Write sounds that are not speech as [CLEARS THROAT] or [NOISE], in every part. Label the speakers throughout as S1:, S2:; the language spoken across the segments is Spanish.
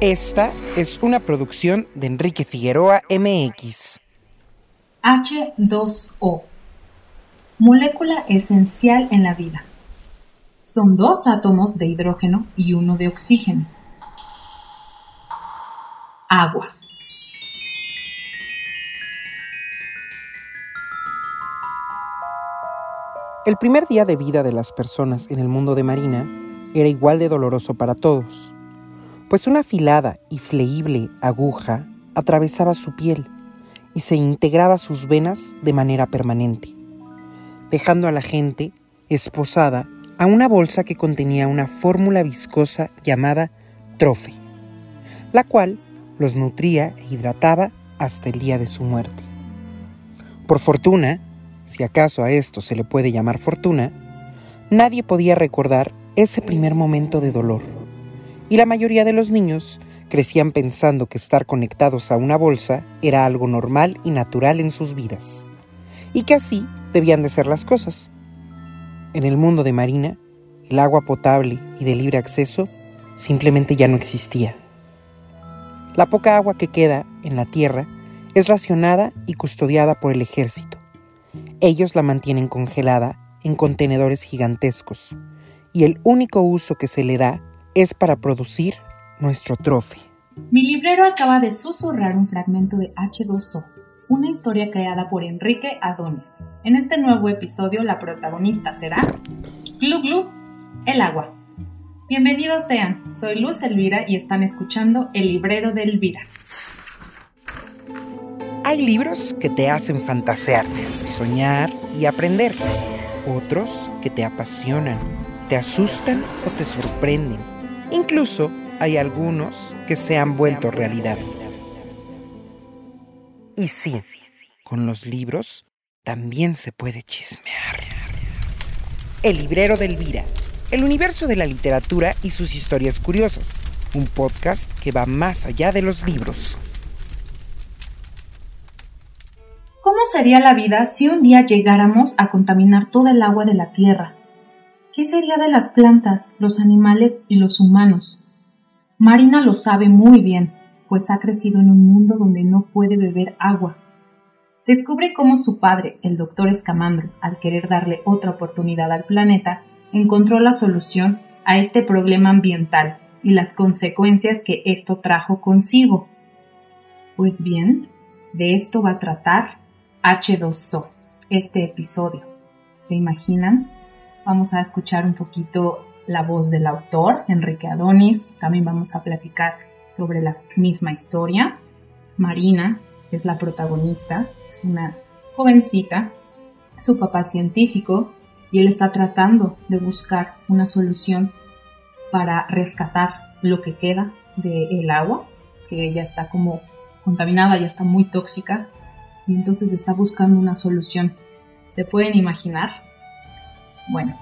S1: Esta es una producción de Enrique Figueroa MX.
S2: H2O. Molécula esencial en la vida. Son dos átomos de hidrógeno y uno de oxígeno. Agua.
S1: El primer día de vida de las personas en el mundo de Marina era igual de doloroso para todos pues una afilada y fleíble aguja atravesaba su piel y se integraba sus venas de manera permanente, dejando a la gente esposada a una bolsa que contenía una fórmula viscosa llamada trofe, la cual los nutría e hidrataba hasta el día de su muerte. Por fortuna, si acaso a esto se le puede llamar fortuna, nadie podía recordar ese primer momento de dolor y la mayoría de los niños crecían pensando que estar conectados a una bolsa era algo normal y natural en sus vidas, y que así debían de ser las cosas. En el mundo de Marina, el agua potable y de libre acceso simplemente ya no existía. La poca agua que queda en la tierra es racionada y custodiada por el ejército. Ellos la mantienen congelada en contenedores gigantescos, y el único uso que se le da es para producir nuestro trofe.
S2: Mi librero acaba de susurrar un fragmento de H2O, una historia creada por Enrique Adonis. En este nuevo episodio la protagonista será Glu Glu, el agua. Bienvenidos sean, soy Luz Elvira y están escuchando El librero de Elvira.
S1: Hay libros que te hacen fantasear, soñar y aprender. Otros que te apasionan, te asustan o te sorprenden Incluso hay algunos que se han vuelto realidad. Y sí, con los libros también se puede chismear. El librero de Elvira, el universo de la literatura y sus historias curiosas, un podcast que va más allá de los libros.
S2: ¿Cómo sería la vida si un día llegáramos a contaminar todo el agua de la Tierra? ¿Qué sería de las plantas, los animales y los humanos? Marina lo sabe muy bien, pues ha crecido en un mundo donde no puede beber agua. Descubre cómo su padre, el doctor Escamandro, al querer darle otra oportunidad al planeta, encontró la solución a este problema ambiental y las consecuencias que esto trajo consigo. Pues bien, de esto va a tratar H2O, este episodio. ¿Se imaginan? Vamos a escuchar un poquito la voz del autor, Enrique Adonis. También vamos a platicar sobre la misma historia. Marina es la protagonista, es una jovencita, su papá es científico y él está tratando de buscar una solución para rescatar lo que queda del agua, que ya está como contaminada, ya está muy tóxica, y entonces está buscando una solución. ¿Se pueden imaginar? Bueno,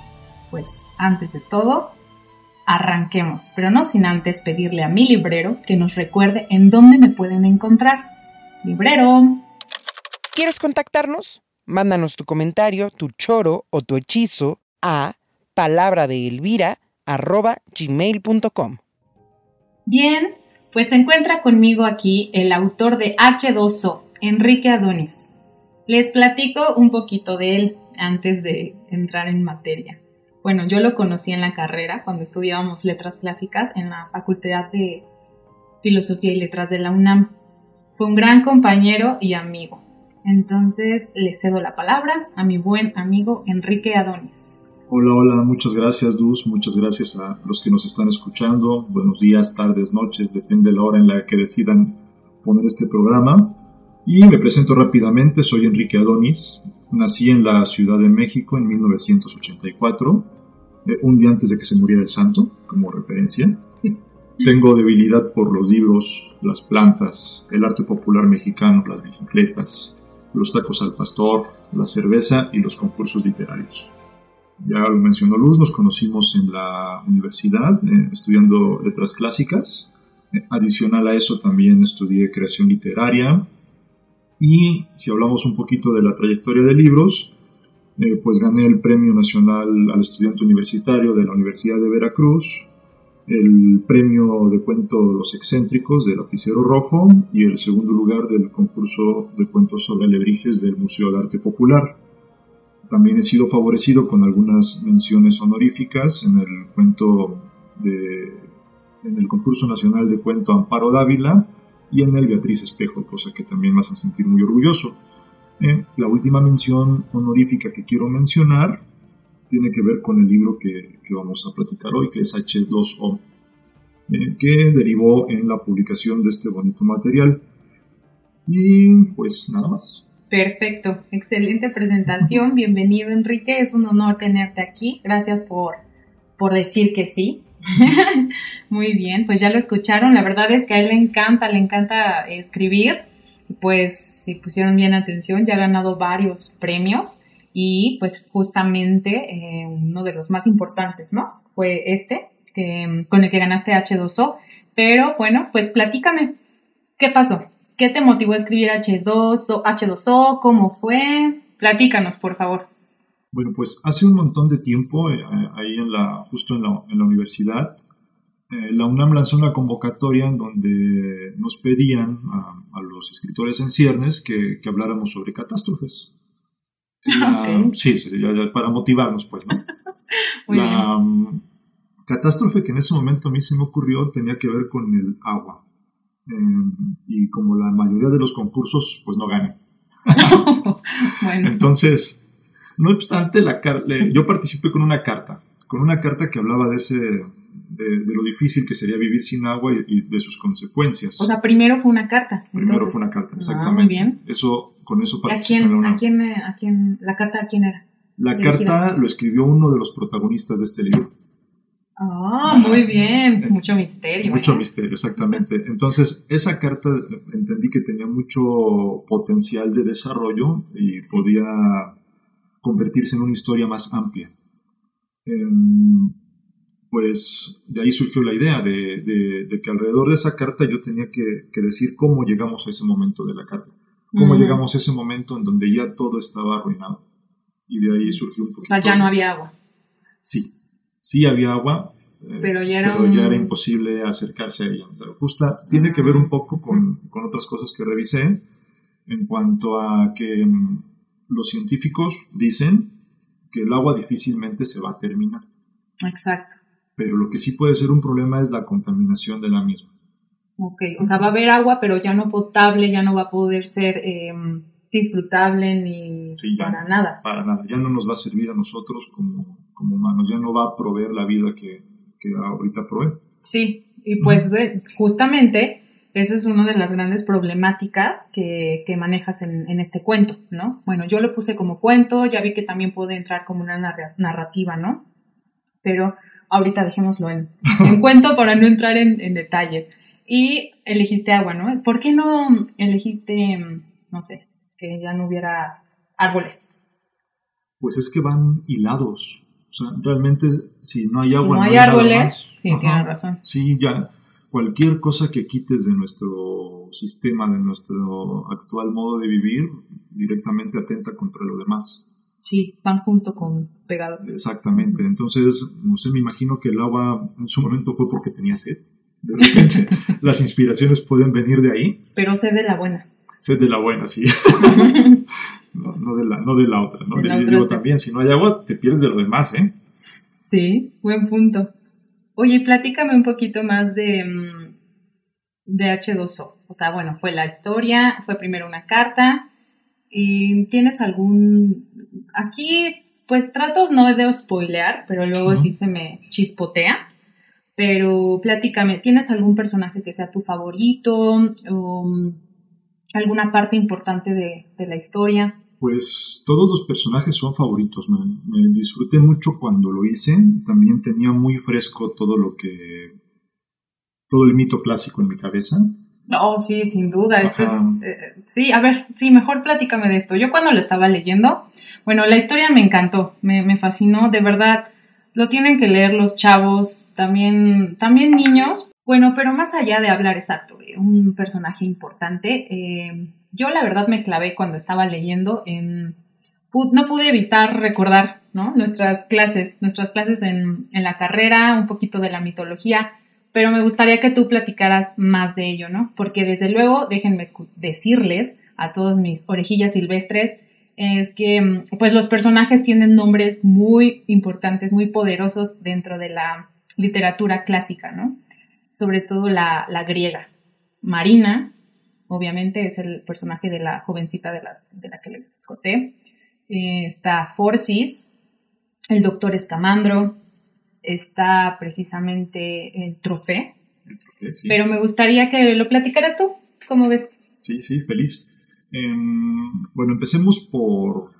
S2: pues antes de todo, arranquemos, pero no sin antes pedirle a mi librero que nos recuerde en dónde me pueden encontrar. Librero.
S1: ¿Quieres contactarnos? Mándanos tu comentario, tu choro o tu hechizo a palabra de gmail.com.
S2: Bien, pues se encuentra conmigo aquí el autor de H2O, Enrique Adonis. Les platico un poquito de él antes de entrar en materia. Bueno, yo lo conocí en la carrera cuando estudiábamos letras clásicas en la Facultad de Filosofía y Letras de la UNAM. Fue un gran compañero y amigo. Entonces le cedo la palabra a mi buen amigo Enrique Adonis.
S3: Hola, hola, muchas gracias Luz, muchas gracias a los que nos están escuchando. Buenos días, tardes, noches, depende de la hora en la que decidan poner este programa. Y me presento rápidamente, soy Enrique Adonis, nací en la Ciudad de México en 1984, eh, un día antes de que se muriera el santo, como referencia. [LAUGHS] Tengo debilidad por los libros, las plantas, el arte popular mexicano, las bicicletas, los tacos al pastor, la cerveza y los concursos literarios. Ya lo mencionó Luz, nos conocimos en la universidad eh, estudiando letras clásicas. Eh, adicional a eso también estudié creación literaria, y si hablamos un poquito de la trayectoria de libros, eh, pues gané el Premio Nacional al Estudiante Universitario de la Universidad de Veracruz. el premio de cuento Los Excéntricos del Lapicero Rojo y el segundo lugar del concurso de cuentos sobre alebrijes del Museo de Arte Popular. También he sido favorecido con algunas menciones honoríficas en el cuento de, en el concurso nacional de cuento Amparo Dávila y en el Beatriz Espejo, cosa que también me hace sentir muy orgulloso. Eh, la última mención honorífica que quiero mencionar tiene que ver con el libro que, que vamos a platicar hoy, que es H2O, eh, que derivó en la publicación de este bonito material. Y pues nada más.
S2: Perfecto, excelente presentación. Bienvenido Enrique, es un honor tenerte aquí. Gracias por, por decir que sí. [LAUGHS] Muy bien, pues ya lo escucharon. La verdad es que a él le encanta, le encanta escribir. Pues si pusieron bien atención, ya ha ganado varios premios y pues justamente eh, uno de los más importantes, ¿no? Fue este, con el que ganaste H2O. Pero bueno, pues platícame, ¿qué pasó? ¿Qué te motivó a escribir H2O? H2O ¿Cómo fue? Platícanos, por favor.
S3: Bueno, pues hace un montón de tiempo, eh, ahí en la, justo en la, en la universidad, eh, la UNAM lanzó una convocatoria en donde nos pedían a, los escritores en ciernes que, que habláramos sobre catástrofes. [LAUGHS] Sí, sí, para motivarnos, pues, ¿no? [LAUGHS] la mm, catástrofe que en ese momento a mí se me ocurrió tenía que ver con el agua. Em, y como la mayoría de los concursos, pues no gané. [LAUGHS] bueno. Entonces, no obstante, la yo participé con una carta, con una carta que hablaba de ese, de, lo difícil que sería vivir sin agua y, de sus consecuencias.
S2: O sea, primero fue una carta.
S3: Primero fue una carta, ah, exactamente. muy bien. Eso con eso
S2: ¿A quién, a quién, a quién, la carta a quién era?
S3: La carta lo escribió uno de los protagonistas de este libro.
S2: Ah, muy bien, eh, mucho misterio.
S3: Mucho ¿eh? misterio, exactamente. Entonces, esa carta entendí que tenía mucho potencial de desarrollo y podía convertirse en una historia más amplia. Em, pues de ahí surgió la idea de, que alrededor de esa carta yo tenía que, que decir cómo llegamos a ese momento de la carta cómo llegamos a ese momento en donde ya todo estaba arruinado. Y de ahí surgió un poquito.
S2: O sea, ya no había agua.
S3: Sí, sí había agua, eh, pero, ya era, imposible acercarse a ella. justa, tiene que ver un poco con, con, otras cosas que revisé en cuanto a que mm, los científicos dicen que el agua difícilmente se va a terminar.
S2: Exacto.
S3: Pero lo que sí puede ser un problema es la contaminación de la misma.
S2: Ok, o sea, va a haber agua, pero ya no potable, ya no va a poder ser em, disfrutable ni para nada.
S3: Para nada, ya no nos va a servir a nosotros como, como humanos, ya no va a proveer la vida que, que ahorita provee.
S2: Sí, y pues justamente esa es una de las grandes problemáticas que, que manejas en, en, este cuento, ¿no? Bueno, yo lo puse como cuento, ya vi que también puede entrar como una narrativa, ¿no? Pero ahorita dejémoslo en, en [LAUGHS] cuento para no entrar en, en detalles y elegiste agua, ¿no? ¿Por qué no elegiste, no sé, que ya no hubiera árboles?
S3: Pues es que van hilados. O sea, realmente si no hay agua...
S2: Si no hay, árboles, sí, tienes razón.
S3: Sí, ya cualquier cosa que quites de nuestro sistema, de nuestro actual modo de vivir, directamente atenta contra lo demás.
S2: Sí, van junto con pegado.
S3: Exactamente. Entonces, no sé, me imagino que el agua en su momento fue porque tenía sed de repente [LAUGHS] las inspiraciones pueden venir de ahí.
S2: Pero sé de la buena.
S3: Sé de la buena, sí. [LAUGHS] no, de, la, no de la otra, ¿no? digo también, si no hay agua, te pierdes de lo demás, ¿eh?
S2: Sí, buen punto. Oye, platícame un poquito más de, mm, de H2O. O sea, bueno, fue la historia, fue primero una carta. ¿Y tienes algún... Aquí, pues trato no de spoilear, pero luego sí se me chispotea. Pero platícame, ¿tienes algún personaje que sea tu favorito o mm, alguna parte importante de, la historia?
S3: Pues todos los personajes son favoritos. Me, disfruté mucho cuando lo hice. También tenía muy fresco todo lo que. todo el mito clásico en mi cabeza.
S2: Oh, sí, sin duda. Esto es, eh, sí, a ver, sí, mejor platícame de esto. Yo cuando lo estaba leyendo, bueno, la historia me encantó, me, me fascinó, de verdad lo tienen que leer los chavos, también, también niños. Bueno, pero más allá de hablar exacto de un personaje importante, eh, yo la verdad me clavé cuando estaba leyendo en no pude evitar recordar. Nuestras clases, nuestras clases en, la carrera, un poquito de la mitología, pero me gustaría que tú platicaras más de ello, ¿no? Porque desde luego, déjenme decirles a todos mis orejillas silvestres, es que pues los personajes tienen nombres muy importantes, muy poderosos dentro de la literatura clásica, ¿no? Sobre todo la, griega. Marina, obviamente, es el personaje de la jovencita de, las, de la que les conté. Eh, está Forcis, el doctor Escamandro, está precisamente el Trofé. Pero me gustaría que lo platicaras tú, ¿cómo ves?
S3: Sí, sí, feliz. Em, bueno, empecemos por,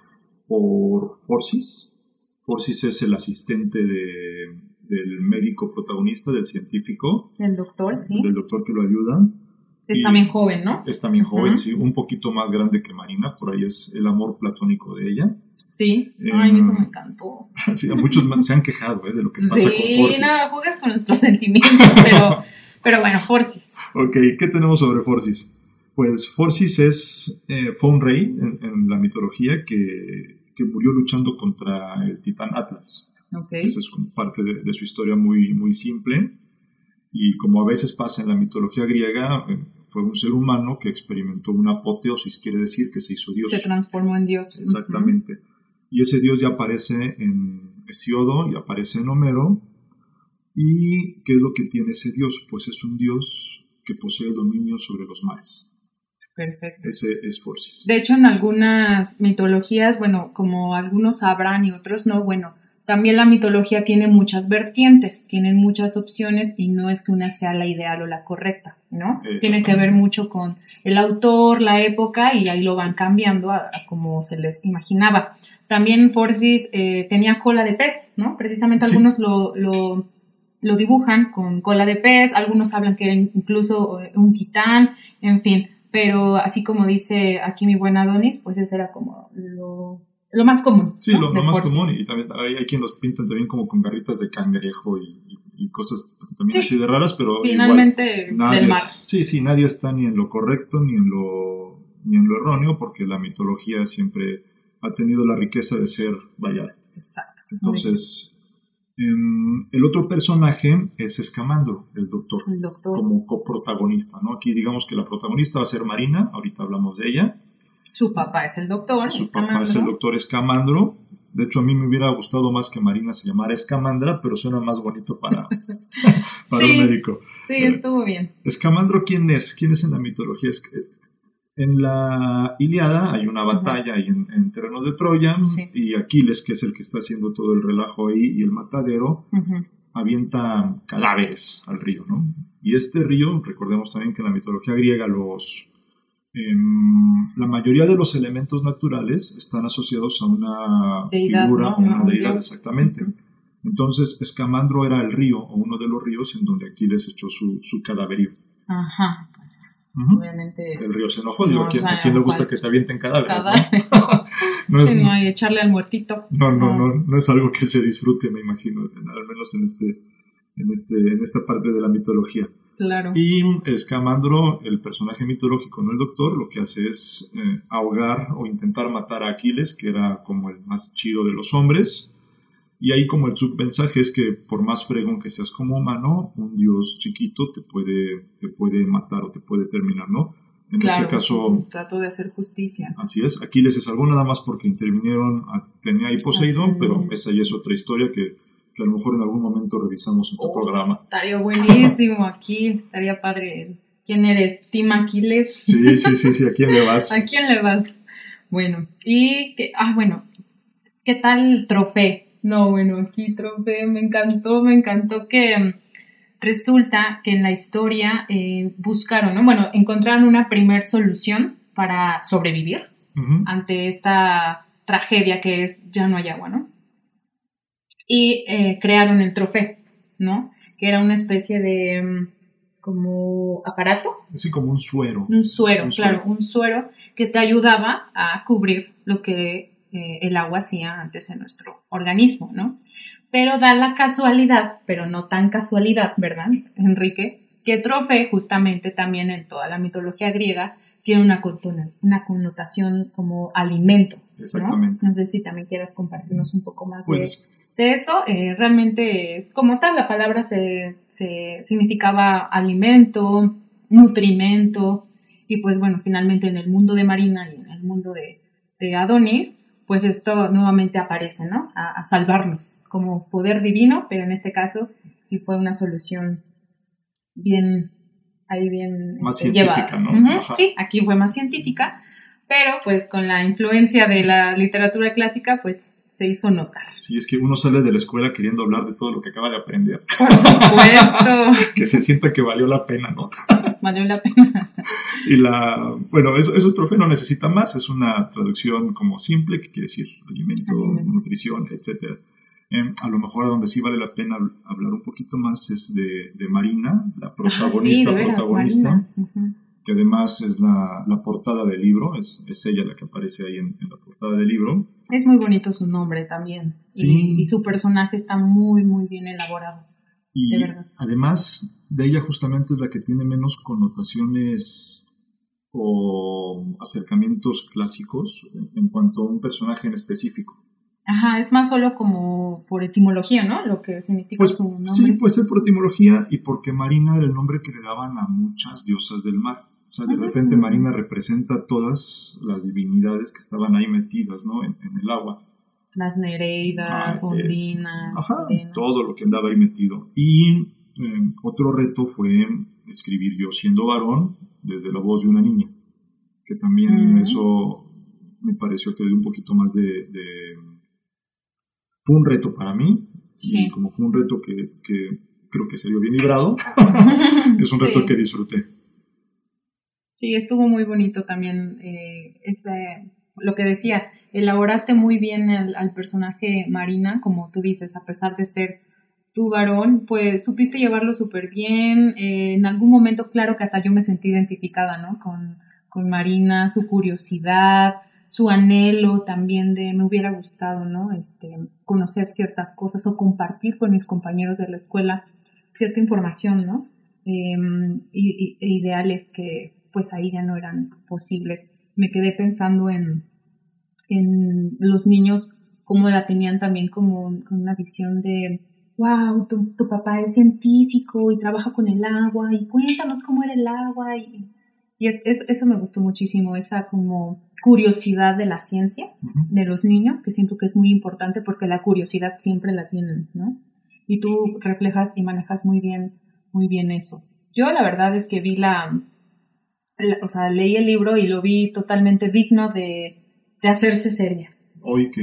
S3: por Forcis. Forcis es el asistente del médico protagonista, del científico.
S2: Del doctor, sí.
S3: Del doctor que lo ayuda.
S2: Es también joven, ¿no?
S3: Es también joven, sí, un poquito más grande que Marina, por ahí es el amor platónico de ella.
S2: Sí, ay, em, eso me encantó. [LAUGHS]
S3: Sí, a muchos se han quejado ¿eh? de lo que pasa con Forcis.
S2: Sí, nada, juegas con nuestros [LAUGHS] sentimientos, pero, pero bueno, Forcis.
S3: Ok, ¿qué tenemos sobre Forcis? Pues Forcis es, eh, fue un rey en, la mitología que, murió luchando contra el titán Atlas. Esa es parte de, su historia muy, muy simple. Y como a veces pasa en la mitología griega, eh, fue un ser humano que experimentó una apoteosis, quiere decir que se hizo Dios.
S2: Se transformó en Dios.
S3: Exactamente. Y ese Dios ya aparece en Hesiodo y aparece en Homero. ¿Y qué es lo que tiene ese Dios? Pues es un Dios que posee el dominio sobre los mares.
S2: Perfecto.
S3: Ese es Forcis.
S2: De hecho, en algunas mitologías, bueno, como algunos sabrán y otros no, bueno, también la mitología tiene muchas vertientes, tienen muchas opciones y no es que una sea la ideal o la correcta, ¿no? tiene que ver mucho con el autor, la época y ahí lo van cambiando a, como se les imaginaba. También Forcis eh, tenía cola de pez, ¿no? Precisamente algunos lo, lo, lo dibujan con cola de pez, algunos hablan que era incluso eh, un titán, en fin pero así como dice aquí mi buen Adonis, pues ese era como lo, lo más común.
S3: Sí, lo, más común, y también hay, quien los pintan también como con garritas de cangrejo y, cosas también así de raras, pero
S2: finalmente del mar.
S3: sí, sí, nadie está ni en lo correcto ni en lo, ni en lo erróneo, porque la mitología siempre ha tenido la riqueza de ser variada.
S2: Exacto.
S3: Entonces, Em, el otro personaje es Escamandro, el doctor,
S2: el doctor,
S3: como coprotagonista, ¿no? Aquí digamos que la protagonista va a ser Marina, ahorita hablamos de ella.
S2: Su papá es el doctor.
S3: Su papá es el doctor Escamandro. De hecho, a mí me hubiera gustado más que Marina se llamara Escamandra, pero suena más bonito para, [LAUGHS] para un médico.
S2: Sí, estuvo bien.
S3: Escamandro, ¿quién es? ¿Quién es en la mitología? En la Iliada hay una batalla ahí en, terrenos de Troya y Aquiles, que es el que está haciendo todo el relajo ahí y el matadero, avienta cadáveres al río, ¿no? Y este río, recordemos también que en la mitología griega los, em, la mayoría de los elementos naturales están asociados a una figura o una deidad, exactamente. Entonces, Escamandro era el río o uno de los ríos en donde Aquiles echó su, su cadaverío.
S2: Ajá, pues Obviamente.
S3: El río se enojó. Digo, ¿a quién, le gusta que te avienten cadáveres?
S2: ¿no? [LAUGHS] es, no, y echarle al muertito.
S3: No, no, no, no, es algo que se disfrute, me imagino, al menos en, este, en, este, en esta parte de la mitología.
S2: Claro.
S3: Y Escamandro, el personaje mitológico, no el doctor, lo que hace es eh, ahogar o intentar matar a Aquiles, que era como el más chido de los hombres y ahí como el submensaje es que por más fregón que seas como humano, un dios chiquito te puede, te puede matar o te puede terminar, ¿no?
S2: En este caso... trato de hacer justicia.
S3: Así es. Aquiles se salvó nada más porque intervinieron, tenía ahí Poseidón, pero esa ya es otra historia que, a lo mejor en algún momento revisamos en tu programa.
S2: Estaría buenísimo aquí, estaría padre. ¿Quién eres? ¿Team Aquiles?
S3: Sí, sí, sí, sí, ¿a quién le vas? [LAUGHS]
S2: ¿A quién le vas? Bueno, y, que, ah, bueno, ¿qué tal trofeo? No, bueno, aquí trofeo, me encantó, me encantó que mm, resulta que en la historia eh, buscaron, ¿no? Bueno, encontraron una primer solución para sobrevivir ante esta tragedia que es ya no hay agua, ¿no? Y eh, crearon el trofeo, ¿no? Que era una especie de mm, como aparato.
S3: Sí, como un suero.
S2: Un suero, claro, un suero que te ayudaba a cubrir lo que el agua hacía antes en nuestro organismo, ¿no? Pero da la casualidad, pero no tan casualidad, ¿verdad, Enrique? Que Trofe, justamente también en toda la mitología griega, tiene una, una connotación como alimento.
S3: Exactamente.
S2: ¿no? sé si también quieras compartirnos un poco más de, pues, eso. Eh, realmente es como tal, la palabra se, se significaba alimento, nutrimento, y pues bueno, finalmente en el mundo de Marina y en el mundo de, de Adonis, pues esto nuevamente aparece, ¿no? A, salvarnos como poder divino, pero en este caso sí fue una solución bien, ahí bien
S3: más este, científica, ¿no?
S2: Sí, aquí fue más científica, pero pues con la influencia de la literatura clásica, pues se hizo notar.
S3: Sí, es que uno sale de la escuela queriendo hablar de todo lo que acaba de aprender.
S2: Por supuesto. [LAUGHS]
S3: que se sienta que valió la pena, ¿no? [LAUGHS]
S2: valió la pena.
S3: y la, bueno, eso, esos trofeos no necesita más, es una traducción como simple, que quiere decir alimento, nutrición, etc. Em, a lo mejor a donde sí vale la pena hablar un poquito más es de, de Marina, la protagonista, protagonista que además es la, la portada del libro, es, es, ella la que aparece ahí en, la portada del libro.
S2: Es muy bonito su nombre también. Sí. Y, su personaje está muy, muy bien elaborado.
S3: Y además de ella justamente es la que tiene menos connotaciones o acercamientos clásicos en cuanto a un personaje en específico.
S2: Ajá, es más solo como por etimología, ¿no? Lo que significa
S3: pues,
S2: su nombre.
S3: Sí, puede ser por etimología y porque Marina era el nombre que le daban a muchas diosas del mar. Sea, de repente Marina representa todas las divinidades que estaban ahí metidas, ¿no? En, el agua.
S2: Las Nereidas, ah, Ondinas.
S3: Ajá, todo lo que andaba ahí metido. Y eh, otro reto fue escribir yo siendo varón desde la voz de una niña. Que también eso me pareció que dio un poquito más de, Fue un reto para mí. Sí. Y como fue un reto que, creo que se dio bien librado, [LAUGHS] es un reto que disfruté.
S2: Sí, estuvo muy bonito también eh, este, lo que decía, elaboraste muy bien al, personaje Marina, como tú dices, a pesar de ser tu varón, pues supiste llevarlo súper bien. Eh, en algún momento, claro que hasta yo me sentí identificada, ¿no? Con, con Marina, su curiosidad, su anhelo también de me hubiera gustado, ¿no? Este, conocer ciertas cosas o compartir con mis compañeros de la escuela cierta información, ¿no? Em, e ideales que, pues ahí ya no eran posibles. Me quedé pensando en, en los niños, cómo la tenían también como una visión de, wow, tu, tu, papá es científico y trabaja con el agua y cuéntanos cómo era el agua. Y, y es, eso me gustó muchísimo, esa como curiosidad de la ciencia de los niños, que siento que es muy importante porque la curiosidad siempre la tienen, ¿no? Y tú reflejas y manejas muy bien, muy bien eso. Yo la verdad es que vi la, o sea, leí el libro y lo vi totalmente digno de, hacerse seria.
S3: Hoy qué,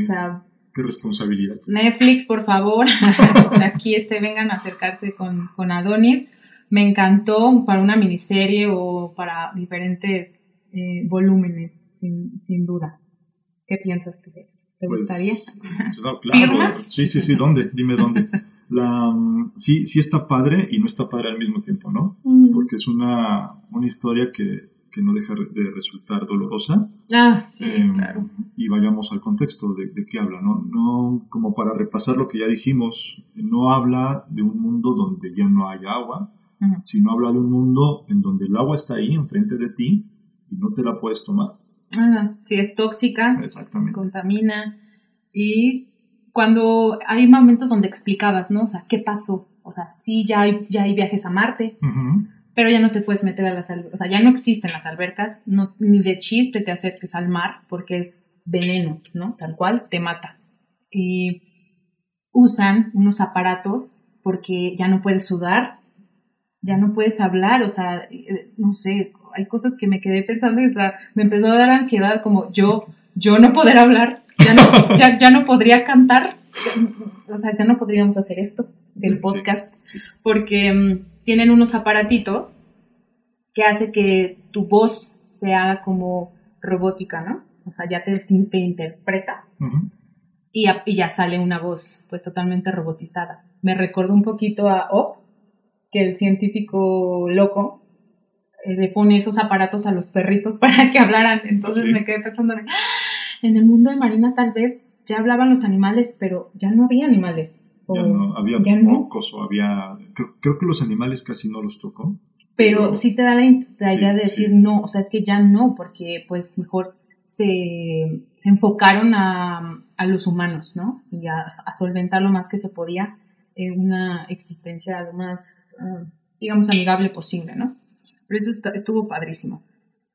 S3: qué responsabilidad.
S2: Netflix, por favor, [LAUGHS] aquí este, vengan a acercarse con, con Adonis. Me encantó para una miniserie o para diferentes eh, volúmenes, sin, sin duda. ¿Qué piensas de eso? ¿Te pues, gustaría? [LAUGHS]
S3: claro. Sí, sí, sí, ¿dónde? Dime dónde. [LAUGHS] La, sí, sí está padre y no está padre al mismo tiempo, ¿no? Porque es una, una historia que, que, no deja de resultar dolorosa.
S2: Ah, sí, em, claro.
S3: Y vayamos al contexto de, de, qué habla, ¿no? No, como para repasar lo que ya dijimos, no habla de un mundo donde ya no hay agua, sino habla de un mundo en donde el agua está ahí, enfrente de ti, y no te la puedes tomar.
S2: Ah, sí, es tóxica,
S3: Exactamente.
S2: contamina, y cuando hay momentos donde explicabas, ¿no? O sea, ¿qué pasó? O sea, sí, ya hay, ya hay viajes a Marte, pero ya no te puedes meter a las albercas, o sea, ya no existen las albercas, no, ni de chiste te acerques al mar porque es veneno, ¿no? Tal cual, te mata. Y usan unos aparatos porque ya no puedes sudar, ya no puedes hablar, o sea, eh, no sé, hay cosas que me quedé pensando y me empezó a dar ansiedad como yo, yo no poder hablar ya no, [LAUGHS] ya, no podría cantar, o sea, ya no podríamos hacer esto del podcast, porque mm, tienen unos aparatitos que hace que tu voz se haga como robótica, ¿no? O sea, ya te, te interpreta y, ya, sale una voz pues totalmente robotizada. Me recuerdo un poquito a Op, que el científico loco eh, le pone esos aparatos a los perritos [LAUGHS] para que hablaran. Entonces me quedé pensando, ¡Ah! En el mundo de Marina tal vez ya hablaban los animales, pero ya no había animales.
S3: ya no, había pocos o había... Creo, que los animales casi no los tocó.
S2: Pero sí te da la, idea de decir no, o sea, es que ya no, porque pues mejor se, enfocaron a, los humanos, ¿no? Y a, solventar lo más que se podía en una existencia lo más, ah, digamos, amigable posible, ¿no? Pero eso estuvo padrísimo.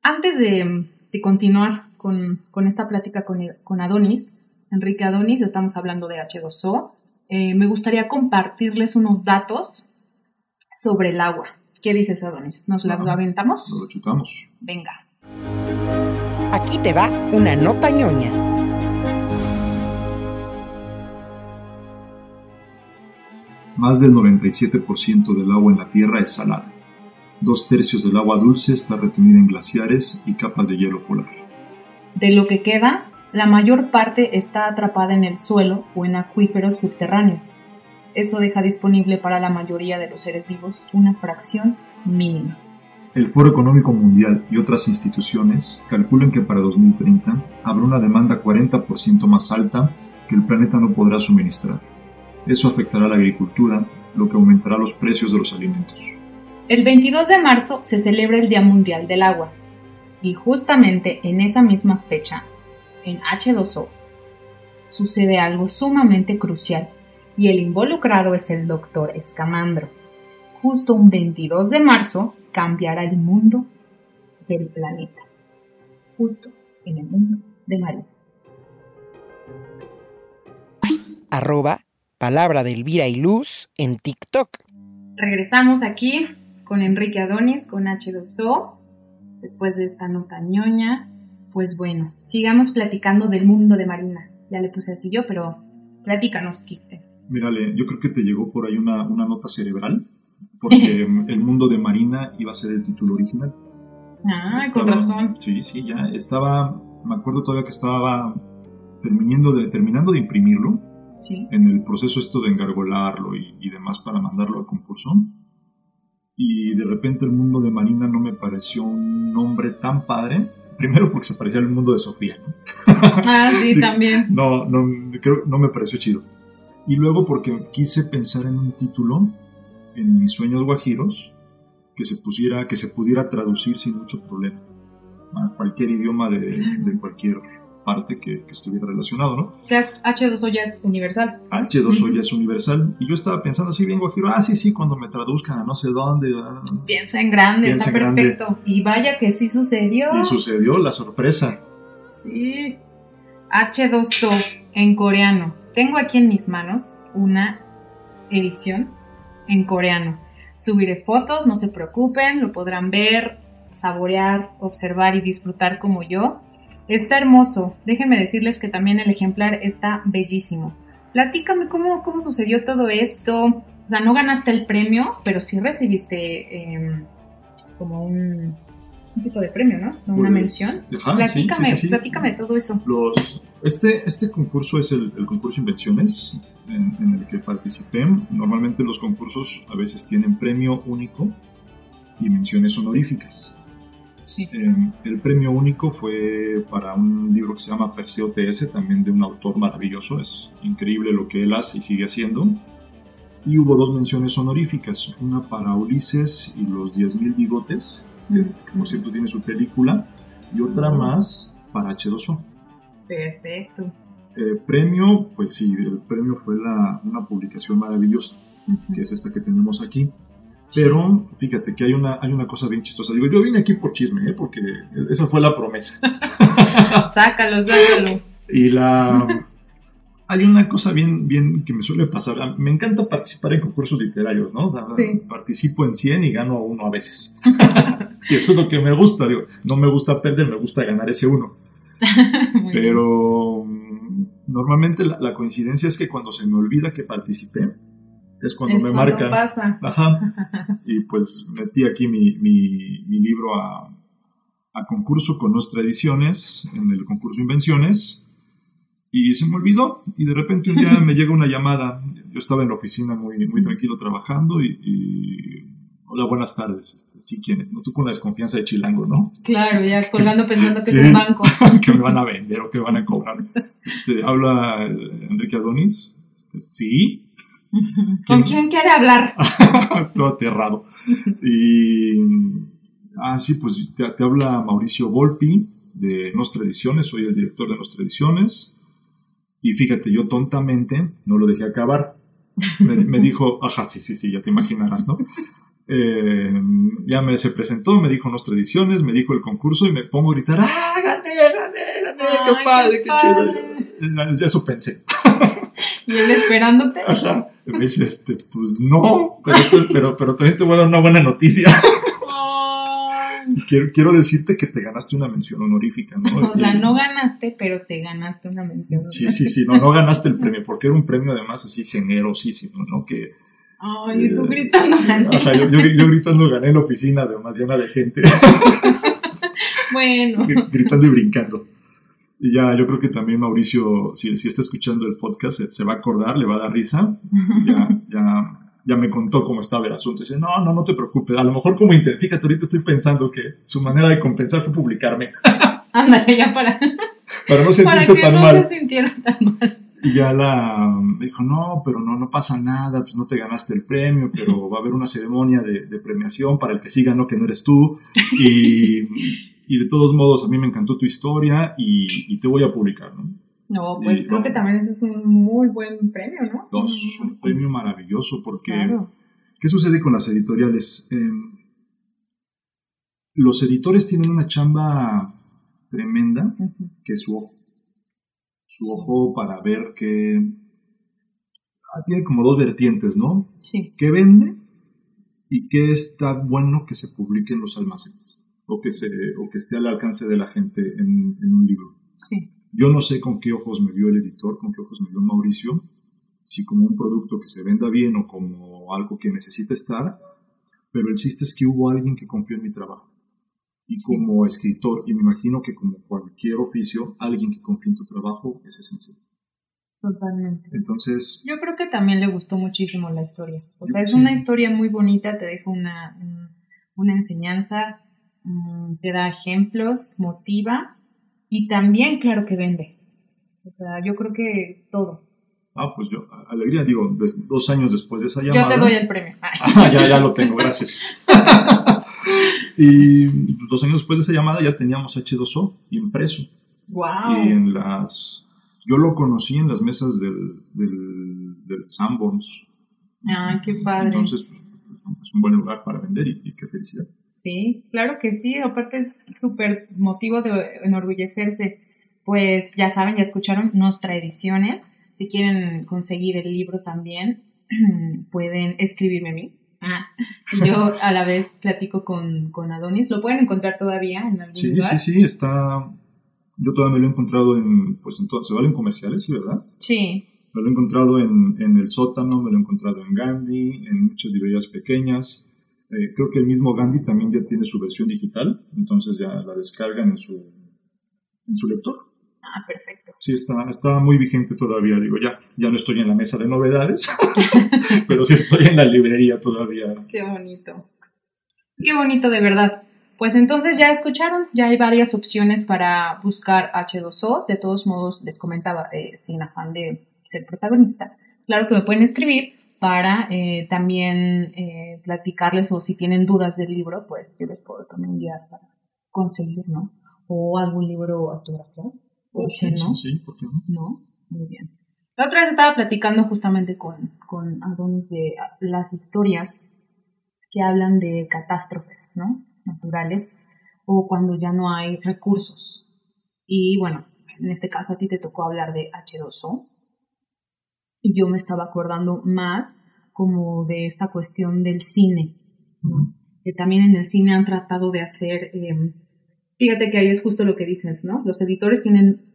S2: Antes de, continuar con, esta plática con, Adonis, Enrique Adonis, estamos hablando de H2O, eh, me gustaría compartirles unos datos sobre el agua. ¿Qué dices, Adonis? ¿Nos la aventamos?
S3: Nos lo chutamos.
S2: Venga.
S1: Aquí te va una nota ñoña.
S3: Más del 97% del agua en la Tierra es salada. Dos tercios del agua dulce está retenida en glaciares y capas de hielo polar.
S2: De lo que queda, la mayor parte está atrapada en el suelo o en acuíferos subterráneos. Eso deja disponible para la mayoría de los seres vivos una fracción mínima.
S3: El Foro Económico Mundial y otras instituciones calculan que para 2030 habrá una demanda 40% más alta que el planeta no podrá suministrar. Eso afectará a la agricultura, lo que aumentará los precios de los alimentos.
S2: El 22 de marzo se celebra el Día Mundial del Agua y justamente en esa misma fecha, en H2O, sucede algo sumamente crucial y el involucrado es el doctor Escamandro. Justo un 22 de marzo cambiará el mundo del planeta, justo en el mundo de María.
S1: Arroba palabra de Elvira y Luz en TikTok.
S2: Regresamos aquí con Enrique Adonis, con H2O, después de esta nota ñoña. Pues bueno, sigamos platicando del mundo de Marina. Ya le puse así yo, pero platícanos, Kike.
S3: Mírale, yo creo que te llegó por ahí una, nota cerebral, porque [LAUGHS] el mundo de Marina iba a ser el título original.
S2: Ah, con razón.
S3: Sí, sí, ya estaba, me acuerdo todavía que estaba terminando de, terminando de imprimirlo,
S2: sí.
S3: en el proceso esto de engargolarlo y, y demás para mandarlo al concurso y de repente el mundo de Marina no me pareció un nombre tan padre. Primero porque se parecía al mundo de Sofía, ¿no?
S2: Ah, sí, [LAUGHS] también.
S3: No, no, creo, no me pareció chido. Y luego porque quise pensar en un título, en mis sueños guajiros, que se pusiera, que se pudiera traducir sin mucho problema a cualquier idioma de, de cualquier parte que, estuviera relacionado, ¿no?
S2: O sea, H2O ya es universal.
S3: H2O ya es universal. Y yo estaba pensando así bien guajiro, ah, sí, sí, cuando me traduzcan a no sé dónde. Ah,
S2: piensa en grande, está perfecto. Y vaya que sí sucedió.
S3: Y sucedió la sorpresa.
S2: Sí. H2O en coreano. Tengo aquí en mis manos una edición en coreano. Subiré fotos, no se preocupen, lo podrán ver, saborear, observar y disfrutar como yo. Está hermoso. Déjenme decirles que también el ejemplar está bellísimo. Platícame cómo, cómo sucedió todo esto. O sea, no ganaste el premio, pero sí recibiste em, como un, tipo de premio, ¿no? Una pues, mención. platícame, platícame todo eso.
S3: este, este concurso es el, concurso Invenciones en, en, el que participé. Normalmente los concursos a veces tienen premio único y menciones honoríficas. Em, el premio único fue para un libro que se llama Perseo TS, también de un autor maravilloso. Es increíble lo que él hace y sigue haciendo. Y hubo dos menciones honoríficas, una para Ulises y los 10.000 bigotes, que, por cierto tiene su película, y otra más para H2O.
S2: Perfecto.
S3: Eh, premio, pues sí, el premio fue la, una publicación maravillosa, que es esta que tenemos aquí. Pero fíjate que hay una, hay una cosa bien chistosa. Digo, yo vine aquí por chisme, ¿eh? porque esa fue la promesa. [LAUGHS]
S2: sácalo, sácalo.
S3: Y la... Hay una cosa bien, bien que me suele pasar. Me encanta participar en concursos literarios, ¿no? Participo en 100 y gano uno a veces. [LAUGHS] y eso es lo que me gusta. Digo, no me gusta perder, me gusta ganar ese uno. [LAUGHS] Pero mm, normalmente la coincidencia es que cuando se me olvida que participé, es cuando me marca.
S2: Pasa.
S3: Ajá. [LAUGHS] Y pues metí aquí mi, mi, libro a, a, concurso con nuestras ediciones, en el concurso Invenciones, y se me olvidó. Y de repente un día [LAUGHS] me llega una llamada. Yo estaba en la oficina muy, muy tranquilo trabajando y, Hola, buenas tardes. Este, sí, ¿quién es? No, tú con la desconfianza de Chilango, ¿no?
S2: Claro, ya colgando pensando que es un banco. [LAUGHS]
S3: que me van a vender o que me van a cobrar. Este, habla Enrique Adonis. Este, sí.
S2: ¿Con quién quiere hablar? [LAUGHS]
S3: Estoy aterrado. Y Ah, sí, pues te, te habla Mauricio Volpi de Nostra Ediciones, soy el director de Nostra Ediciones. Y fíjate, yo tontamente no lo dejé acabar. Me, me [LAUGHS] dijo, ajá, sí, sí, sí, ya te imaginarás, ¿no? Eh, ya me se presentó, me dijo Nostra Ediciones, me dijo el concurso y me pongo a gritar, ¡ah, gané, gané, gané! ¡Qué
S2: Ay,
S3: padre,
S2: qué
S3: qué,
S2: padre.
S3: chido! Ya eso pensé.
S2: Y él esperándote.
S3: Ajá. Y me dice, este, pues no, pero, pero, pero también te voy a dar una buena noticia. Quiero, quiero decirte que te ganaste una mención honorífica, ¿no?
S2: O sea,
S3: Y-
S2: no ganaste, pero te ganaste una mención.
S3: Sí, sí, sí, no, no ganaste el premio, porque era un premio además así generosísimo, ¿no? Que,
S2: Ay, y tú
S3: Eh,
S2: gritando gané.
S3: ajá, yo, yo, yo gritando gané en la oficina, además llena de gente, [LAUGHS]
S2: Bueno.
S3: gritando y brincando. Y ya, yo creo que también Mauricio, si, si está escuchando el podcast, se, se va a acordar, le va a dar risa. Ya, [LAUGHS] ya, ya me contó cómo estaba el asunto. Dice, no, no, no te preocupes. A lo mejor como inter... Fíjate, ahorita estoy pensando que su manera de compensar fue publicarme, [LAUGHS]
S2: Ándale, ya para,
S3: para no
S2: para
S3: sentirse
S2: que
S3: tan
S2: no
S3: mal.
S2: se sintiera tan mal.
S3: Y ya la dijo, no, pero no, no pasa nada, pues no te ganaste el premio, pero va a haber una ceremonia de, de premiación para el que sí ganó, que no eres tú. Y, [LAUGHS] y de todos modos, a mí me encantó tu historia y, y te voy a publicar, ¿no?
S2: No, pues
S3: Y
S2: creo
S3: no.
S2: que también ese es un muy buen premio, ¿no?
S3: No, es un premio maravilloso porque,
S2: Claro.
S3: ¿qué sucede con las editoriales? Eh, los editores tienen una chamba tremenda que es su ojo. Su ojo para ver que... ah, tiene como dos vertientes, ¿no?
S2: Sí,
S3: qué vende y qué está bueno que se publique en los almacenes o que, se, o que esté al alcance de la gente en, en un libro.
S2: sí.
S3: Yo no sé con qué ojos me vio el editor, con qué ojos me vio Mauricio, si como un producto que se venda bien o como algo que necesita estar, pero el chiste es que hubo alguien que confió en mi trabajo. Y
S2: Sí.
S3: como escritor, y me imagino que como cualquier oficio, alguien que confía en tu trabajo es esencial.
S2: Totalmente.
S3: Entonces,
S2: Yo creo que también le gustó muchísimo la historia. O sea, es
S3: Sí.
S2: una historia muy bonita, te deja una, un- una enseñanza, te da ejemplos, motiva y también, claro que vende. O sea, yo creo que todo.
S3: ah, pues yo, alegría, digo, dos años después de esa
S2: Yo
S3: llamada.
S2: te doy el premio. [LAUGHS]
S3: Ah, ya, ya lo tengo, gracias. [LAUGHS] y dos años después de esa llamada ya teníamos H2O impreso.
S2: ¡Wow!
S3: Y en las. Yo lo conocí en las mesas del, del, del Sanborns.
S2: Ay, qué padre.
S3: Entonces, pues, es un buen lugar para vender y, y qué felicidad.
S2: Sí, claro que sí. Aparte es súper motivo de enorgullecerse. Pues ya saben, ya escucharon Nostra Ediciones. Si quieren conseguir el libro también, [CLEARS THROAT] pueden escribirme a mí. Ah, y yo a la vez platico con, con Adonis. ¿Lo pueden encontrar todavía en algún
S3: Sí,
S2: lugar?
S3: sí, sí, está. Yo todavía me lo he encontrado en. Pues en todo, se valen comerciales, sí, ¿verdad?
S2: Sí,
S3: Me lo he encontrado en, en el sótano, me lo he encontrado en Gandhi, en muchas librerías pequeñas. Eh, creo que el mismo Gandhi también ya tiene su versión digital, entonces ya la descargan en su, en su lector.
S2: Ah, perfecto.
S3: Sí, está, está muy vigente todavía. Digo, ya, ya no estoy en la mesa de novedades, [LAUGHS] pero sí estoy en la librería todavía.
S2: Qué bonito. Qué bonito, de verdad. Pues entonces ya escucharon, ya hay varias opciones para buscar H2O. De todos modos, les comentaba, eh, sin afán de ser protagonista. Claro que me pueden escribir para eh, también eh, platicarles o si tienen dudas del libro, pues yo les puedo también guiar para conseguir, ¿no? O algún libro autografiado. ¿Por
S3: Sí,
S2: no?
S3: sí, sí, ¿por qué no?
S2: ¿no? Muy bien. La otra vez estaba platicando justamente con, con Adonis de ah, las historias que hablan de catástrofes, ¿no? Naturales o cuando ya no hay recursos. Y bueno, en este caso a ti te tocó hablar de H2O. Y yo me estaba acordando más como de esta cuestión del cine, ¿no? Que también en el cine han tratado de hacer, eh, fíjate que ahí es justo lo que dices, ¿no? Los editores tienen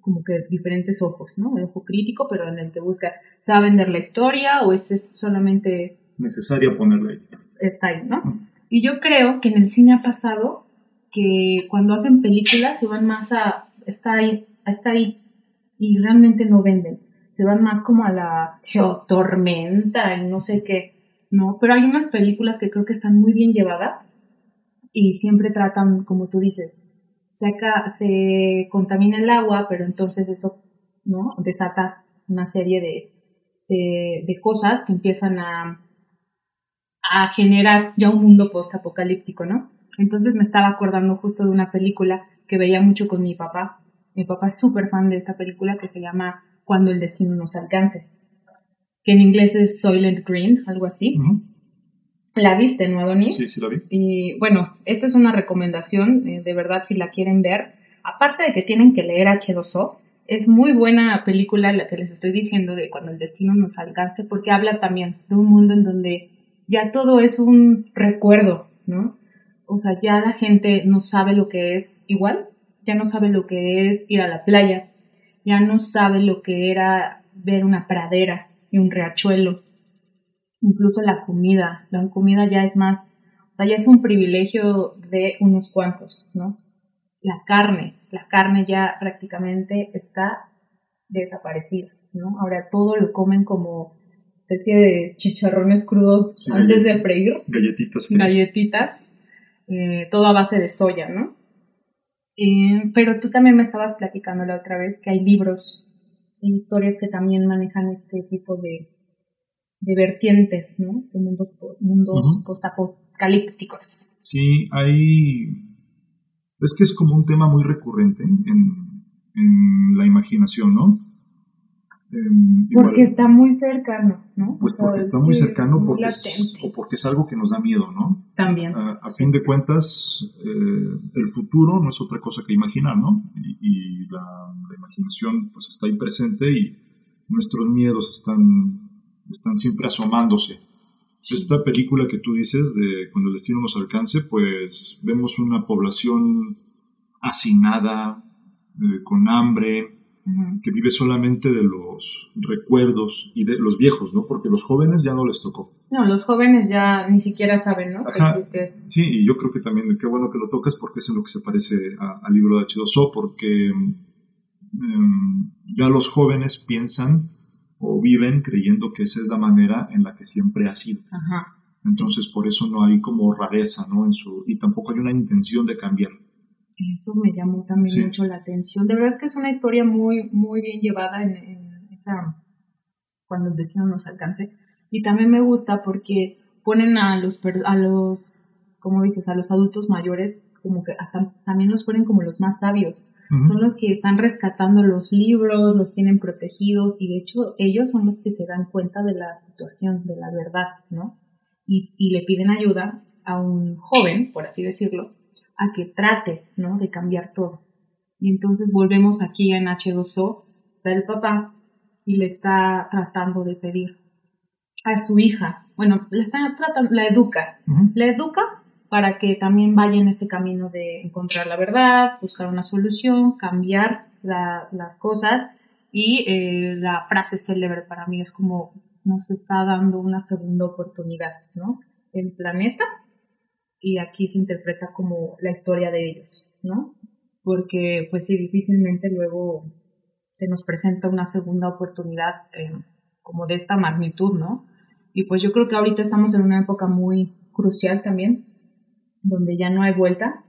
S2: como que diferentes ojos, ¿no? El ojo crítico, pero en el que busca, ¿se va a vender la historia o este es solamente
S3: Necesaria ponerla ahí.
S2: está ahí, ¿no? Y yo creo que en el cine ha pasado que cuando hacen películas se van más a, está ahí, está ahí, y realmente no venden. Se van más como a la geotormenta y no sé qué, ¿no? Pero hay unas películas que creo que están muy bien llevadas y siempre tratan, como tú dices, se, se contamina el agua, pero entonces eso, ¿no? Desata una serie de, de, de cosas que empiezan a, a generar ya un mundo post-apocalíptico, ¿no? Entonces me estaba acordando justo de una película que veía mucho con mi papá. Mi papá es súper fan de esta película que se llama Cuando el destino nos alcance, que en inglés es Soylent Green, algo así. La viste, ¿no, Adonis?
S3: Sí, sí la vi.
S2: Y bueno, esta es una recomendación, eh, de verdad, si la quieren ver. Aparte de que tienen que leer H2O, es muy buena película la que les estoy diciendo de cuando el destino nos alcance, porque habla también de un mundo en donde ya todo es un recuerdo, ¿no? O sea, ya la gente no sabe lo que es igual, ya no sabe lo que es ir a la playa, ya no sabe lo que era ver una pradera y un riachuelo, incluso la comida, la comida ya es más, o sea, ya es un privilegio de unos cuantos, ¿no? La carne, la carne ya prácticamente está desaparecida, ¿no? Ahora todo lo comen como especie de chicharrones crudos antes de freír.
S3: Galletitas.
S2: Galletitas, eh, todo a base de soya, ¿no? Eh, pero tú también me estabas platicando la otra vez que hay libros e historias que también manejan este tipo de, de vertientes, ¿no? De mundos, mundos postapocalípticos.
S3: Sí, hay... Es que es como un tema muy recurrente en, en la imaginación, ¿no?
S2: Em, porque está muy cercano, ¿no?
S3: Pues porque está muy cercano porque es, o porque es algo que nos da miedo, ¿no?
S2: También.
S3: A, fin de cuentas, eh, el futuro no es otra cosa que imaginar, ¿no? Y, la, imaginación pues está ahí presente y nuestros miedos están, están siempre asomándose. Esta película que tú dices de Cuando el destino nos alcance, pues vemos una población hacinada, eh, con hambre, que vive solamente de los recuerdos y de los viejos, ¿no? Porque los jóvenes ya no les tocó.
S2: No, los jóvenes ya ni siquiera saben, ¿no?
S3: Sí, y yo creo que también qué bueno que lo tocas porque es en lo que se parece al libro de H2O, porque em, ya los jóvenes piensan o viven creyendo que esa es la manera en la que siempre ha sido. Ajá. Entonces, por eso no hay como rareza, ¿no? En su, y tampoco hay una intención de cambiar.
S2: Eso me llamó también mucho la atención. De verdad que es una historia muy, muy bien llevada en, esa cuando el destino nos alcance. Y también me gusta porque ponen a los, a los, como dices, a los adultos mayores, como que también los ponen como los más sabios. Son los que están rescatando los libros, los tienen protegidos y de hecho ellos son los que se dan cuenta de la situación, de la verdad, ¿no? Y, y le piden ayuda a un joven, por así decirlo, a que trate, ¿no? De cambiar todo. Y entonces volvemos aquí en H2O, está el papá y le está tratando de pedir a su hija, bueno, le está tratando, la educa, la educa para que también vaya en ese camino de encontrar la verdad, buscar una solución, cambiar las cosas y eh, la frase célebre para mí es como nos está dando una segunda oportunidad, ¿no? El planeta y aquí se interpreta como la historia de ellos, ¿no? Porque pues sí, difícilmente luego se nos presenta una segunda oportunidad eh, como de esta magnitud, ¿no? Y pues yo creo que ahorita estamos en una época muy crucial también, donde ya no hay vuelta,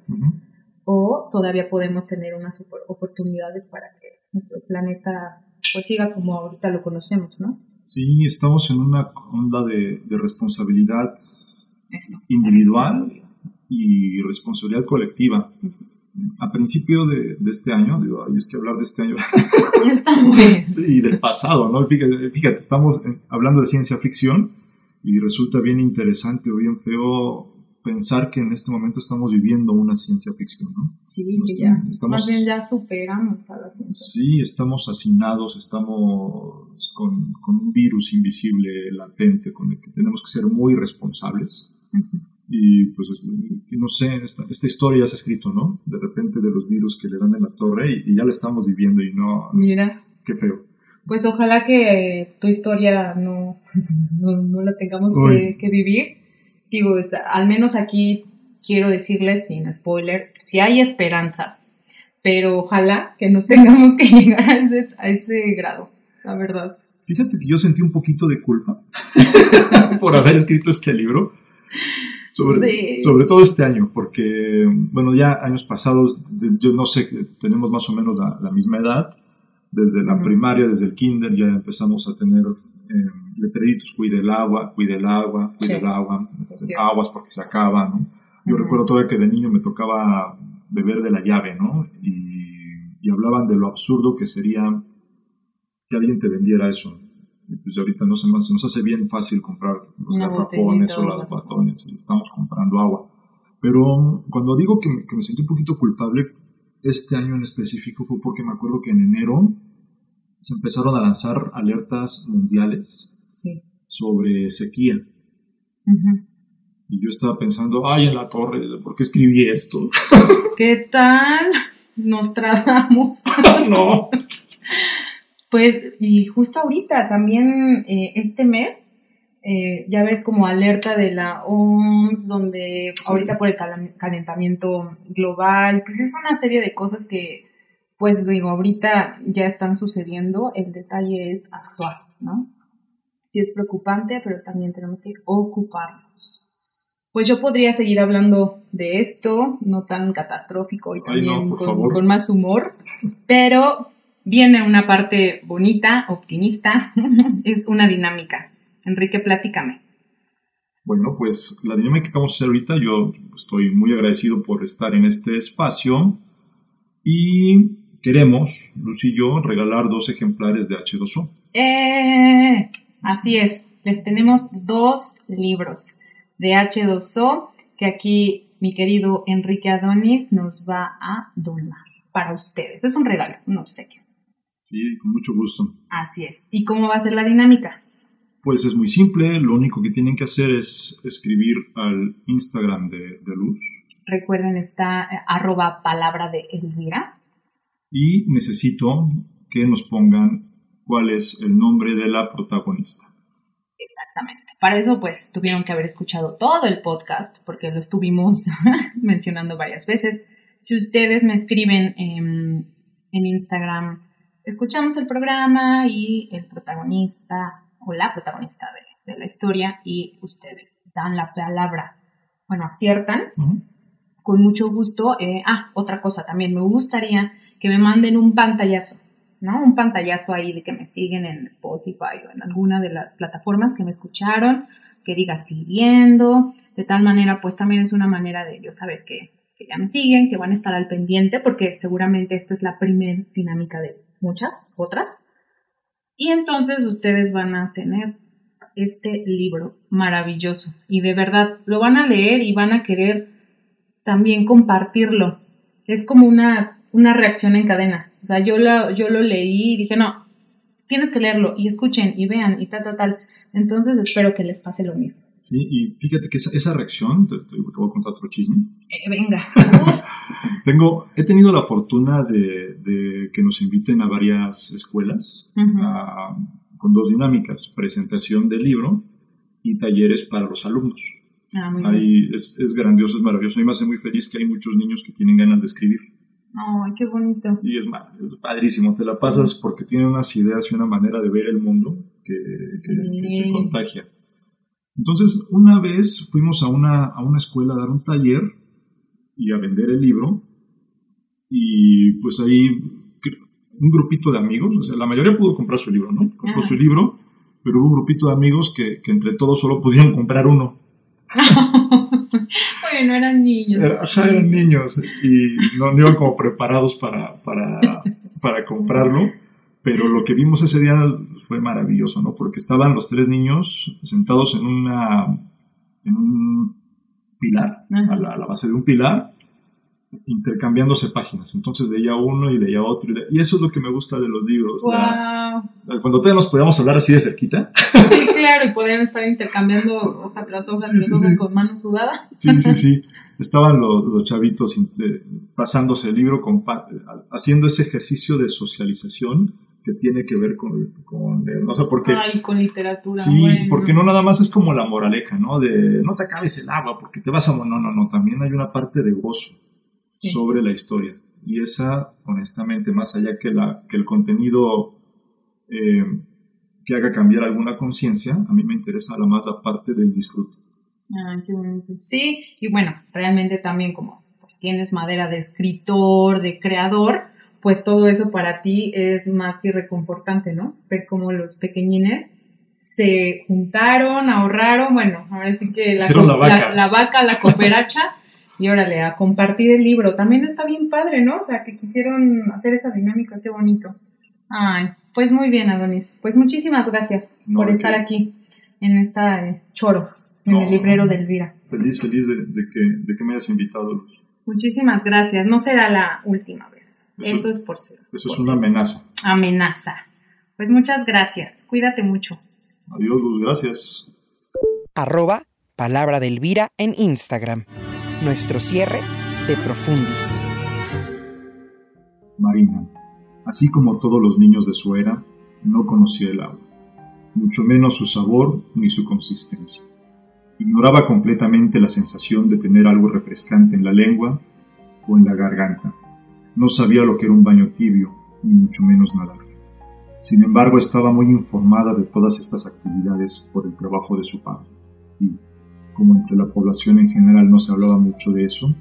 S2: o todavía podemos tener unas oportunidades para que nuestro planeta pues siga como ahorita lo conocemos, ¿no?
S3: Sí, estamos en una onda de, de responsabilidad individual y responsabilidad colectiva. A principio de, este año, digo, es que hablar de este año. [LAUGHS]
S2: Está muy
S3: sí, y del pasado, ¿no? Fíjate, estamos hablando de ciencia ficción y resulta bien interesante o bien feo pensar que en este momento estamos viviendo una ciencia ficción, ¿no?
S2: Sí, que ya, estamos, más bien ya superamos a la ciencia.
S3: Sí, estamos hacinados, estamos con, con, un virus invisible, latente, con el que tenemos que ser muy responsables. Y pues, no sé, esta, esta, historia se ha escrito, ¿no? De repente de los virus que le dan en la torre y, ya la estamos viviendo y no...
S2: Mira.
S3: Qué feo.
S2: Pues ojalá que tu historia no, [LAUGHS] no, la tengamos que, vivir. Digo, al menos aquí quiero decirles sin spoiler, si hay esperanza, pero ojalá que no [LAUGHS] tengamos que llegar a ese, a ese grado, la verdad.
S3: Fíjate que yo sentí un poquito de culpa [LAUGHS] por haber escrito este libro sobre, sobre todo este año, porque, bueno, ya años pasados, yo no sé, tenemos más o menos la, misma edad, desde la primaria, desde el kinder, ya empezamos a tener eh, letreritos, cuide el agua, cuide el agua, cuide el agua, este, aguas porque se acaba, ¿no? Yo recuerdo todavía que de niño me tocaba beber de la llave, ¿no? Y, y hablaban de lo absurdo que sería que alguien te vendiera eso. Y pues ahorita no se, nos, nos hace bien fácil comprar los garrafones
S2: botellita
S3: o los batones y estamos comprando agua. Pero cuando digo que, me- que me sentí un poquito culpable, este año en específico fue porque me acuerdo que en enero se empezaron a lanzar alertas mundiales
S2: Sí.
S3: sobre sequía.
S2: Ujú.
S3: Y yo estaba pensando, ay, en la torre, ¿por qué escribí esto? [LAUGHS]
S2: ¿Qué tal? Nos tratamos. [LAUGHS]
S3: no. [LAUGHS]
S2: Pues, y justo ahorita, también eh, este mes, eh, ya ves como alerta de la OMS, donde pues, ahorita por el calentamiento global, pues es una serie de cosas que, pues digo, ahorita ya están sucediendo, el detalle es actuar, ¿no? Sí es preocupante, pero también tenemos que ocuparnos. Pues yo podría seguir hablando de esto, no tan catastrófico y
S3: Ay, no,
S2: también con más humor, pero viene una parte bonita, optimista, [LAUGHS] es una dinámica. Enrique, platícame.
S3: Bueno, pues la dinámica que vamos a hacer ahorita, yo estoy muy agradecido por estar en este espacio y queremos, Luz y yo, regalar dos ejemplares de H2O.
S2: ¡Eh! Así es, les tenemos dos libros de H2O que aquí mi querido Enrique Adonis nos va a donar para ustedes. Es un regalo, un obsequio.
S3: Sí, con mucho gusto.
S2: Así es. ¿Y cómo va a ser la dinámica?
S3: Pues es muy simple, lo único que tienen que hacer es escribir al Instagram de, de Luz
S2: Recuerden, está eh, arroba palabra de Elvira.
S3: y necesito que nos pongan cuál es el nombre de la protagonista.
S2: Exactamente. Para eso, pues, tuvieron que haber escuchado todo el podcast, porque lo estuvimos [LAUGHS] mencionando varias veces. Si ustedes me escriben en, en Instagram, escuchamos el programa y el protagonista o la protagonista de, de la historia y ustedes dan la palabra, bueno, aciertan,
S3: Ujú.
S2: con mucho gusto. eh, ah, otra cosa también, me gustaría que me manden un pantallazo, ¿no? Un pantallazo ahí de que me siguen en Spotify o en alguna de las plataformas que me escucharon, que diga siguiendo, de tal manera, pues también es una manera de yo saber que, que ya me siguen, que van a estar al pendiente, porque seguramente esta es la primera dinámica de muchas otras. Y entonces ustedes van a tener este libro maravilloso y de verdad lo van a leer y van a querer también compartirlo. Es como una, una reacción en cadena. O sea, yo lo, yo lo leí y dije, no, tienes que leerlo y escuchen y vean y tal, tal, tal. Entonces espero que les pase lo mismo.
S3: Sí, y fíjate que esa, esa reacción, te, te- voy a contar otro chisme.
S2: Eh, venga. [LAUGHS] [LAUGHS]
S3: Tengo, he tenido la fortuna de, de que nos inviten a varias escuelas
S2: Ujú.
S3: a- con dos dinámicas, presentación del libro y talleres para los alumnos.
S2: Ah, muy bien.
S3: Ahí es, es grandioso, es maravilloso. A mí me hace muy feliz que hay muchos niños que tienen ganas de escribir.
S2: Ay, qué bonito.
S3: Y es, es padrísimo, te la pasas porque tienen unas ideas y una manera de ver el mundo que, que- que se
S2: Sí.
S3: contagia. Entonces, una vez fuimos a una, a una escuela a dar un taller y a vender el libro y pues ahí un grupito de amigos, o sea, la mayoría pudo comprar su libro, ¿no? Compró
S2: Ajá.
S3: su libro, pero hubo un grupito de amigos que, que entre todos solo pudieron comprar uno. [LAUGHS]
S2: bueno, eran niños.
S3: Era- ajá, eran niños y no, no iban como preparados para, para, para comprarlo, pero lo que vimos ese día fue maravilloso, ¿no? Porque estaban los tres niños sentados en una en un pilar, a la, a la base de un pilar, intercambiándose páginas. Entonces leía uno y leía otro. Y, eso es lo que me gusta de los libros. la-
S2: Wow.
S3: cuando todavía nos podíamos hablar así de cerquita.
S2: Sí, claro, y podían estar intercambiando hoja tras hoja
S3: Sí, sí,
S2: con mano sudada.
S3: Sí, sí, sí. Estaban los, los chavitos eh, pasándose el libro, con haciendo ese ejercicio de socialización que tiene que ver con, con. O sea, porque,
S2: Ay, con literatura.
S3: sí,
S2: bueno.
S3: porque no nada más es como la moraleja, ¿no? De no te acabes el agua porque te vas a... mo-". No, no, no. También hay una parte de gozo
S2: Sí.
S3: sobre la historia. Y esa, honestamente, más allá que, la, que el contenido eh, que haga cambiar alguna conciencia, a mí me interesa la más la parte del disfrute.
S2: Ay, qué bonito. Sí, y bueno, realmente también como pues, tienes madera de escritor, de creador, pues todo eso para ti es más que reconfortante, ¿no? Ver cómo los pequeñines se juntaron, ahorraron, bueno, ahora sí que la,
S3: la vaca.
S2: la vaca, la cooperacha, y órale, a compartir el libro. También está bien padre, ¿no? O sea, que quisieron hacer esa dinámica, qué bonito. Ay, pues muy bien, Adonis. Pues muchísimas gracias por estar aquí en esta eh, choro, en el librero de Elvira.
S3: Feliz, feliz de, que, de que me hayas invitado.
S2: Muchísimas gracias. No será la última vez. Eso, es por ser.
S3: Eso es una amenaza.
S2: Amenaza. Pues muchas gracias. Cuídate mucho.
S3: Adiós, gracias.
S1: Arroba Palabra de Elvira en Instagram. Nuestro cierre de Profundis.
S3: Marina, así como todos los niños de su era, no conocía el agua, mucho menos su sabor ni su consistencia. Ignoraba completamente la sensación de tener algo refrescante en la lengua o en la garganta. No sabía lo que era un baño tibio, ni mucho menos nadar. Sin embargo, estaba muy informada de todas estas actividades por el trabajo de su padre. Y, como entre la población en general no se hablaba mucho de eso,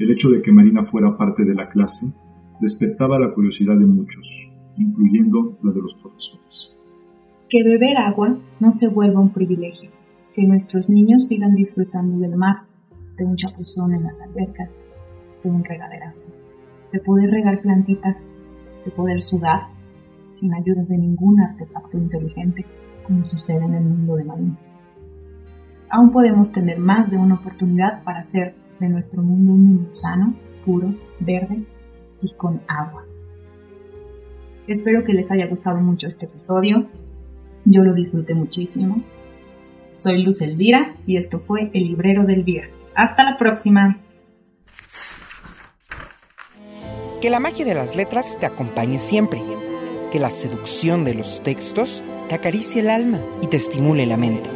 S3: el hecho de que Marina fuera parte de la clase despertaba la curiosidad de muchos, incluyendo la de los profesores.
S2: Que beber agua no se vuelva un privilegio, que nuestros niños sigan disfrutando del mar, de un chapuzón en las albercas, de un regaderazo, de poder regar plantitas, de poder sudar sin ayuda de ningún artefacto inteligente, como sucede en el mundo de Marina aún podemos tener más de una oportunidad para hacer de nuestro mundo un mundo sano, puro, verde y con agua. Espero que les haya gustado mucho este episodio. Yo lo disfruté muchísimo. Soy Luz Elvira y esto fue El Librero de Elvira. Hasta la próxima.
S1: Que la magia de las letras te acompañe siempre. Que la seducción de los textos te acaricie el alma y te estimule la mente.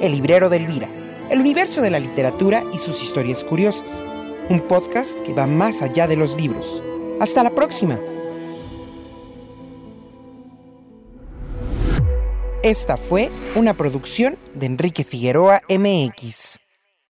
S1: El librero de Elvira, el universo de la literatura y sus historias curiosas. Un podcast que va más allá de los libros. Hasta la próxima. Esta fue una producción de Enrique Figueroa MX.